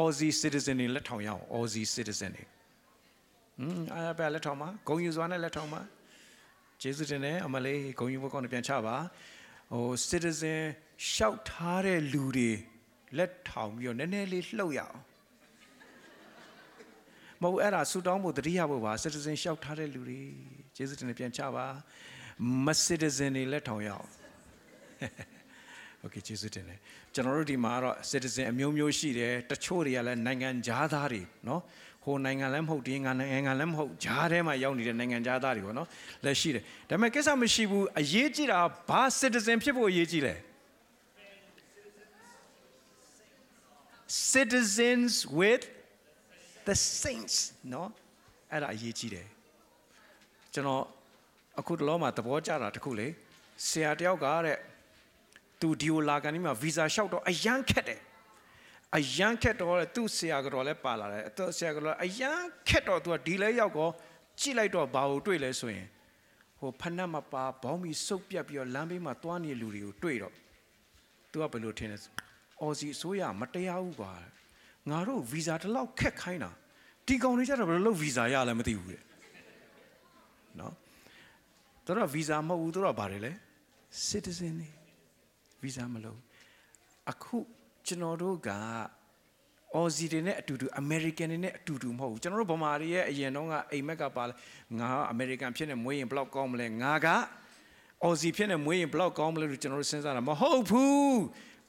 A: Aussie citizen တွေလက်ထောင်ရအောင် Aussie citizen တွေဟွန်းအားပဲလက်ထောင်မှာဂုံယူစွာနဲ့လက်ထောင်မှာကြ ကျေးဇူးတင်တယ်အမလေးဂုဏ်ယူဖို့ကောင်းတယ်ပြန်ချပါ ဟို citizen ရှောက်ထားတဲ့လူတွေလက်ထောင်ပြီးတော့နည်းနည်းလေးလှုပ်ရအောင်မဟုတ်အဲ့ဒါဆူတောင်းဖို့တတိယဖို့ပါ citizen ရှောက်ထားတဲ့လူတွေကျေးဇူးတင်တယ်ပြန်ချပါမ citizen တွေလက်ထောင်ရအောင် Okay ကျေးဇူးတင်တယ်ကျွန်တော်တို့ဒီမှာတော့ citizen အမျိုးမျိုးရှိတယ်တချို့တွေကလည်းနိုင်ငံသားတွေเนาะ ဟိုနိုင်ငံလည်းမဟုတ်ဒီနိုင်ငံနိုင်ငံလည်းမဟုတ်ဂျားထဲမှာရောက်နေတဲ့နိုင်ငံသားတွေပေါ့နော်လက်ရှိတယ်ဒါပေမဲ့ကိစ္စမရှိဘူးအရေးကြီးတာဘာ citizen ဖြစ်ဖို့အရေးကြီးလဲ citizens with the saints နော်အဲ့ဒါအရေးကြီးတယ်ကျွန်တော်အခုတလောမှာသဘောကျတာတခုလေဆရာတယောက်ကတဲ့သူဒီယိုလာကန်ဒီမှာဗီဇာလျှောက်တော့အရန်ခက်တယ် အရန်ခက်တော့သူ့ဆရာကတော့လည်းပါလာတယ်သူ့ဆရာကတော့အရန်ခက်တော့သူကဒီလဲရောက်တော့ကြည့်လိုက်တော့ဘာကိုတွေ့လဲဆိုရင်ဟိုဖနက်မပါဘောင်းမီစုပ်ပြတ်ပြီးတော့လမ်းဘေးမှာတွားနေတဲ့လူတွေကိုတွေ့တော့သူကဘယ်လိုထင်လဲအော်စီအစိုးရမတရားဘူးကွာငါတို့ဗီဇာတစ်လောက်ခက်ခိုင်းတာဒီကောင်တွေကျတော့ဘယ်လိုလုပ်ဗီဇာရလဲမသိဘူးတဲ့နော်တို့ကဗီဇာမဟုတ်ဘူးတို့ကဘာတွေလဲ citizen တွေဗီဇာမလုပ်အခု ကျွန်တော်တို့ကအော်စီတွေနဲ့အတူတူအမေရိကန်တွေနဲ့အတူတူမဟုတ်ဘူးကျွန်တော်တို့ဗမာတွေရဲ့အရင်တော့ကအိမ်မက်ကပါလဲငါအမေရိကန်ဖြစ်နေမွေးရင်ဘလောက်ကောင်းမလဲငါကအော်စီဖြစ်နေမွေးရင်ဘလောက်ကောင်းမလဲလို့ကျွန်တော်တို့စဉ်းစားတာမဟုတ်ဘူး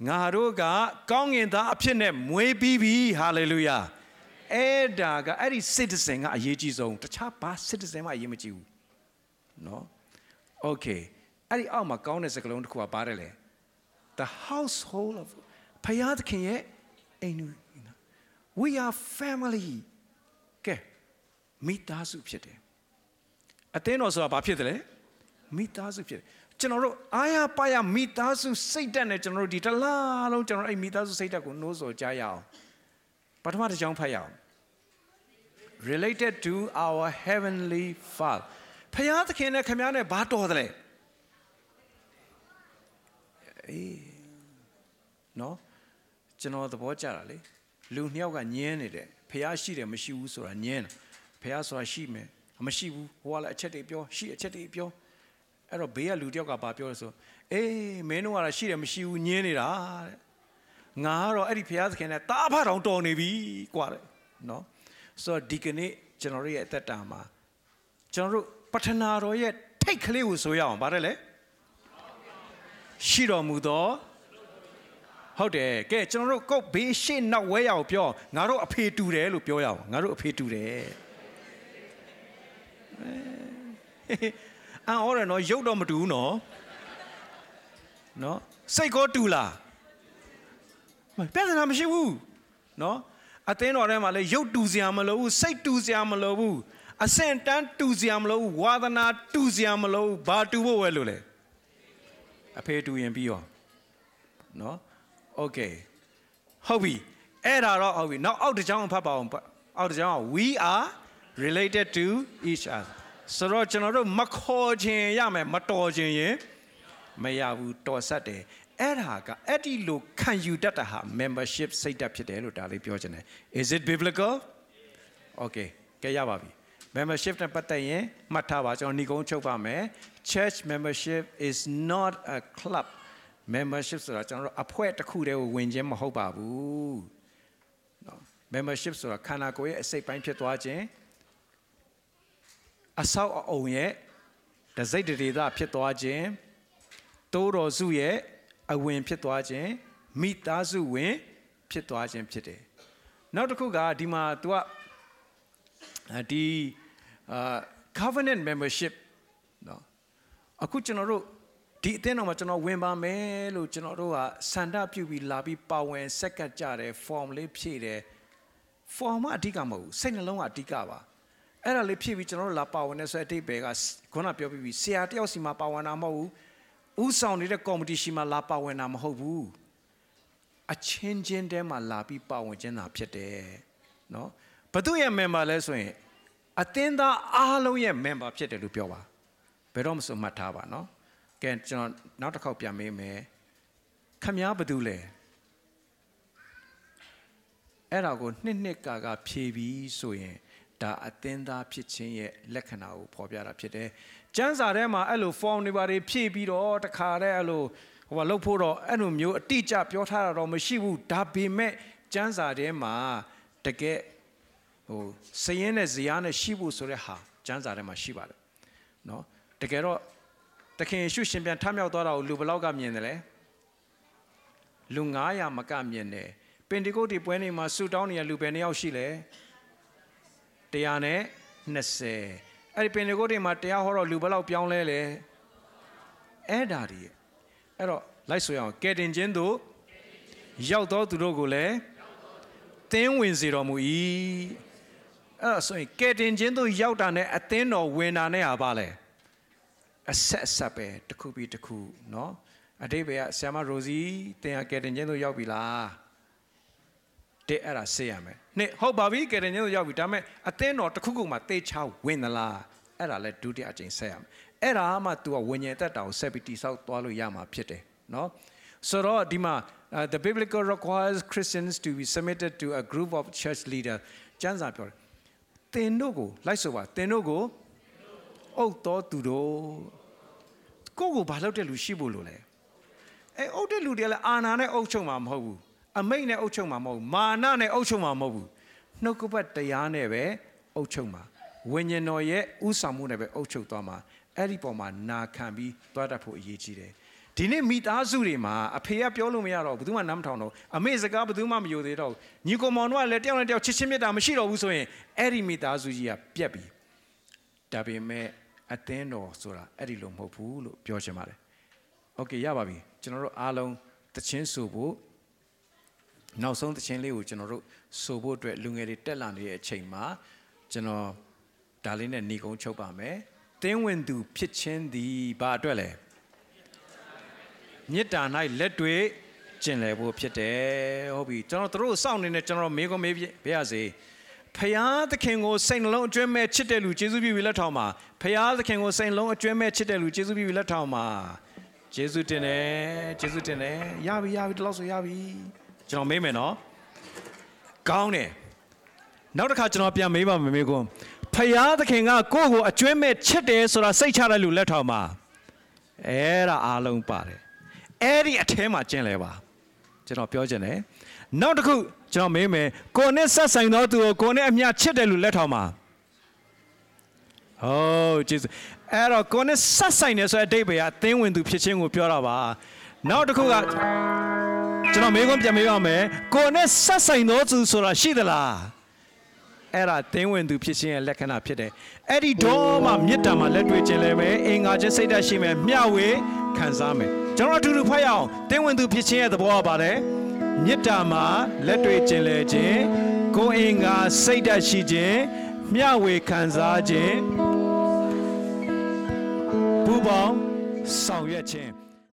A: ငါတို့ကကောင်းငင်သားအဖြစ်နဲ့မွေးပြီးပြီဟာလေလုယာအဲ့ဒါကအဲ့ဒီ citizen ကအရေးကြီးဆုံးတခြားဘာ citizen မှအရေးမကြီးဘူးเนาะ okay အဲ့ဒီအောက်မှာကောင်းတဲ့စကားလုံးတစ်ခုကပါတယ်လေ the household of ဖယားသခင်ရဲ့အိမ်လူ we are family ကဲမိသားစုဖြစ်တယ်အသင်းတော်ဆိုတာဘာဖြစ်တယ်လဲမိသားစုဖြစ်တယ်ကျွန်တော်တို့အားရပါရမိသားစုစိတ်တက်နဲ့ကျွန်တော်တို့ဒီတလားလုံးကျွန်တော်အဲ့မိသားစုစိတ်တက်ကိုနှိုးဆော်ကြရအောင်ပထမတစ်ကြောင်းဖတ်ရအောင် related to our heavenly father ဖယားသခင်နဲ့ခင်ဗျားနဲ့ဘာတော်တယ်လဲအေးနော် ကျွန်တော်သဘောကျတာလေလူနှစ်ယောက်ကညင်းနေတယ်ဖះရှိတယ်မရှိဘူးဆိုတာညင်းတာဖះဆိုတာရှိမယ်မရှိဘူးဟိုကလည်းအချက်တွေပြောရှိအချက်တွေပြောအဲ့တော့ဘေးကလူတယောက်ကပါပြောလို့ဆိုအေးမင်းတို့ကတော့ရှိတယ်မရှိဘူးညင်းနေတာတဲ့ငါကတော့အဲ့ဒီဖះသခင်နဲ့တားဖတ်တော်တော်နေပြီကွာတဲ့နော်ဆိုတော့ဒီကနေ့ကျွန်တော်တို့ရဲ့အသက်တာမှာကျွန်တော်တို့ပထနာတော်ရဲ့ထိတ်ကလေးကိုဆိုရအောင်ဗါတယ်လေရှိတော်မူသော ဟုတ်တယ်ကဲကျွန်တော်တို့ကုတ်ဘေးရှေ့နောက်ဝဲရအောင်ပြောငါတို့အဖေတူတယ်လို့ပြောရအောင်ငါတို့အဖေတူတယ်အန်အော်ရနော်ရုပ်တော့မတူဘူးနော်နော်စိတ်ကောတူလားပြဿနာမရှိဘူးနော်အသင်းတော်ထဲမှာလည်းရုပ်တူစရာမလိုဘူးစိတ်တူစရာမလိုဘူးအစင်တန်းတူစရာမလိုဘူးဝါသနာတူစရာမလိုဘူးဘာတူဖို့ပဲလို့လဲအဖေတူရင်ပြီးရောနော် โอเคဟုတ်ပြီအဲ့ဒါတော့ဟုတ်ပြီနောက်အောက်တစ်ကြောင်းဖတ်ပါအောင်အောက်တစ်ကြောင်းက we are related to each other ဆိုတော့ကျွန်တော်တို့မခေါ်ခြင်းရမယ်မတော်ခြင်းရင်မရဘူးတော်ဆက်တယ်အဲ့ဒါကအဲ့ဒီလိုခံယူတတ်တာဟာ membership စိတ်ဓာတ်ဖြစ်တယ်လို့ဒါလေးပြောချင်တယ် is it biblical okay ကဲရပါပြီ membership နဲ့ပတ်သက်ရင်မှတ်ထားပါကျွန်တော်ညီကုန်းချုပ်ပါမယ် church membership is not a club membership ဆိုတာကျွန်တော်တို့အဖွဲ့တစ်ခုတည်းကိုဝင်ခြင်းမဟုတ်ပါဘူးเนาะ membership ဆိုတာခန္ဓာကိုယ်ရဲ့အစိတ်ပိုင်းဖြစ်သွားခြင်းအဆောက်အအုံရဲ့တစိတ်တရေသားဖြစ်သွားခြင်းတိုးတော်စုရဲ့အဝင်ဖြစ်သွားခြင်းမိသားစုဝင်ဖြစ်သွားခြင်းဖြစ်တယ်နောက်တစ်ခုကဒီမှာ तू ကဒီအာ covenant membership เนาะအခုကျွန်တော်တို့ ဒီအသင်းတော်မှာကျွန်တော်ဝင်ပါမယ်လို့ကျွန်တော်တို့ကစန္ဒပြုပြီးလာပြီးပါဝင်စက္ကပ်ကြတယ် form လေးဖြည့်တယ် form အဓိကမဟုတ်ဘူးစိတ်နှလုံးကအဓိကပါအဲ့ဒါလေးဖြည့်ပြီးကျွန်တော်တို့လာပါဝင်နေဆိုအတိတ်ပဲကခုနပြောပြီးပြီဆရာတယောက်စီမှာပါဝင်တာမဟုတ်ဘူးဥဆောင်နေတဲ့ကော်မတီရှိမှာလာပါဝင်တာမဟုတ်ဘူးအချင်းချင်းတဲမှာလာပြီးပါဝင်ခြင်းသာဖြစ်တယ်နော်ဘသူရဲ့ member လဲဆိုရင်အသင်းသားအားလုံးရဲ့ member ဖြစ်တယ်လို့ပြောပါဘယ်တော့မှစမှတ်ထားပါနော် ကဲကျွန်တော်နောက်တစ်ခေါက်ပြန်မေးမယ်ခမားဘာတူလဲအဲ့ဒါကိုနှစ်နှစ်ကာကဖြေပြီးဆိုရင်ဒါအသင်းသားဖြစ်ခြင်းရဲ့လက္ခဏာကိုဖော်ပြတာဖြစ်တယ်။ကျမ်းစာထဲမှာအဲ့လို form တွေပါတွေဖြည့်ပြီးတော့တခါတည်းအဲ့လိုဟိုကလှုပ်ဖို့တော့အဲ့လိုမျိုးအတိအကျပြောထားတာတော့မရှိဘူး။ဒါပေမဲ့ကျမ်းစာထဲမှာတကယ်ဟိုစည်ရင်းနဲ့ဇာတ်နဲ့ရှိဖို့ဆိုတဲ့ဟာကျမ်းစာထဲမှာရှိပါတယ်။နော်တကယ်တော့ တခင်ယေရှုရှင်ပြန်ထမြောက်သွားတာကိုလူဘယ်လောက်ကမြင်တယ်လဲလူ900မကမြင်တယ်ပင်တီကုတ်ဒီပွဲနေမှာဆူတောင်းနေတဲ့လူပဲနှစ်ယောက်ရှိလဲ100နဲ့20အဲ့ဒီပင်တီကုတ်ဒီမှာတရားဟောတော့လူဘယ်လောက်ပြောင်းလဲလဲအဲ့ဒါဒီအဲ့တော့လိုက်ဆိုရအောင်ကဲတင်ခြင်းတို့ရောက်တော့သူတို့ကိုလည်းသင်းဝင်စေတော်မူ၏အဲ့တော့ဆိုရင်ကဲတင်ခြင်းတို့ရောက်တာနဲ့အသင်းတော်ဝင်တာနဲ့ဟာပါလဲ အဆက်အဆက်ပဲတစ်ခုပြီးတစ်ခုเนาะအတိတ်ပဲကဆ iam မရိုစီတင်ဟာကဲတင်ခြင်းတို့ရောက်ပြီလားတဲ့အဲ့ဒါဆေးရမယ်နှစ်ဟုတ်ပါပြီကဲတင်ခြင်းတို့ရောက်ပြီဒါပေမဲ့အသင်းတော်တစ်ခုခုမှတေချာဝင်သလားအဲ့ဒါလဲဒုတိယအကြိမ်ဆက်ရမယ်အဲ့ဒါမှ तू ကဝิญဉ္ဇတက်တာကိုဆက်ပြီးတိဆောက်သွားလို့ရမှာဖြစ်တယ်เนาะဆိုတော့ဒီမှာ uh, the biblical requires Christians to be submitted to a group of church leaders ကျမ်းစာပြောတယ်သင်တို့ကိုလိုက်ဆိုပါသင်တို့ကို အုပ်တော်သူတို့ကိုယ့်ကိုဘာလုပ်တဲ့လူရှိဖို့လို့လဲအဲအုပ်တဲ့လူတွေကလည်းအာနာနဲ့အုပ်ချုပ်မှာမဟုတ်ဘူးအမိတ်နဲ့အုပ်ချုပ်မှာမဟုတ်ဘူးမာနနဲ့အုပ်ချုပ်မှာမဟုတ်ဘူးနှုတ်ကပတ်တရားနဲ့ပဲအုပ်ချုပ်မှာဝိညာဉ်တော်ရဲ့ဥဆောင်မှုနဲ့ပဲအုပ်ချုပ်သွားမှာအဲ့ဒီပေါ်မှာနာခံပြီးသွားတတ်ဖို့အရေးကြီးတယ်ဒီနေ့မိသားစုတွေမှာအဖေကပြောလို့မရတော့ဘူးဘယ်သူမှနားမထောင်တော့အမေစကားဘယ်သူမှမယိုသေးတော့ညီကောင်မောင်တို့ကလည်းတယောက်နဲ့တယောက်ချစ်ချင်းမြတ်တာမရှိတော့ဘူးဆိုရင်အဲ့ဒီမိသားစုကြီးကပြက်ပြီဒါပေမဲ့ အသင်းတော်ဆိုတာအဲ့ဒီလိုမဟုတ်ဘူးလို့ပြောချင်ပါတယ်โอเคရပါပြီကျွန်တော်တို့အားလုံးတချင်းဆိုဖို့နောက်ဆုံးတချင်းလေးကိုကျွန်တော်တို့ဆိုဖို့အတွက်လူငယ်တွေတက်လာနေတဲ့အချိန်မှာကျွန်တော်ဒါလေးနဲ့ညီကုန်းချုပ်ပါမယ်တင်းဝင်သူဖြစ်ချင်းသည်ဘာအတွက်လဲမေတ္တာ၌လက်တွေ့ကျင်လည်ဖို့ဖြစ်တယ်ဟုတ်ပြီကျွန်တော်တို့စောင့်နေနေကျွန်တော်မေးခွန်းမေးပြရစေ ဖယားသခင်ကိုစိတ်နှလုံးအကျွမ်းမဲ့ချစ်တဲ့လူကျေးဇူးပြုပြီးလက်ထောင်ပါဖယားသခင်ကိုစိတ်နှလုံးအကျွမ်းမဲ့ချစ်တဲ့လူကျေးဇူးပြုပြီးလက်ထောင်ပါကျေးဇူးတင်တယ်ကျေးဇူးတင်တယ်ရပြီရပြီဒီလောက်ဆိုရပြီကျွန်တော်မေးမယ်နော်ကောင်းတယ်နောက်တစ်ခါကျွန်တော်ပြန်မေးပါမယ်မေးခွန်းဖယားသခင်ကကိုယ့်ကိုအကျွမ်းမဲ့ချစ်တယ်ဆိုတာစိတ်ချတဲ့လူလက်ထောင်ပါအဲ့ဒါအားလုံးပါတယ်အဲ့ဒီအထဲမှာကျင်လဲပါကျွန်တော်ပြောချင်တယ်နောက်တစ်ခု ကျွန်တော်မေးမယ်ကိုနဲ့ဆက်ဆိုင်သောသူကိုကိုနဲ့အမျှချစ်တယ်လို့လက်ထောင်ပါဟုတ်ကျေးဇူးအဲ့တော့ကိုနဲ့ဆက်ဆိုင်တယ်ဆိုတဲ့အဓိပ္ပာယ်ကသင်းဝင်သူဖြစ်ခြင်းကိုပြောတာပါနောက်တစ်ခုကကျွန်တော်မေးခွန်းပြန်မေးပါမယ်ကိုနဲ့ဆက်ဆိုင်သောသူဆိုတာရှိသလားအဲ့ဒါသင်းဝင်သူဖြစ်ခြင်းရဲ့လက္ခဏာဖြစ်တယ်အဲ့ဒီတော့မှမေတ္တာမှာလက်တွေ့ခြင်းလည်းပဲအင်္ဂါချင်းစိတ်ဓာတ်ရှိမယ်မျှဝေခံစားမယ်ကျွန်တော်အတူတူဖတ်ရအောင်သင်းဝင်သူဖြစ်ခြင်းရဲ့သဘောကပါတယ် မေတ္တာမှာလက်တွေ့ခြင်းလဲခြင်းကိုယ်အင်္ဂါစိတ်ဓာတ်ရှိခြင်းမျှဝေခံစားခြင်းပူပေါင်းဆောင်ရွက်ခြင်း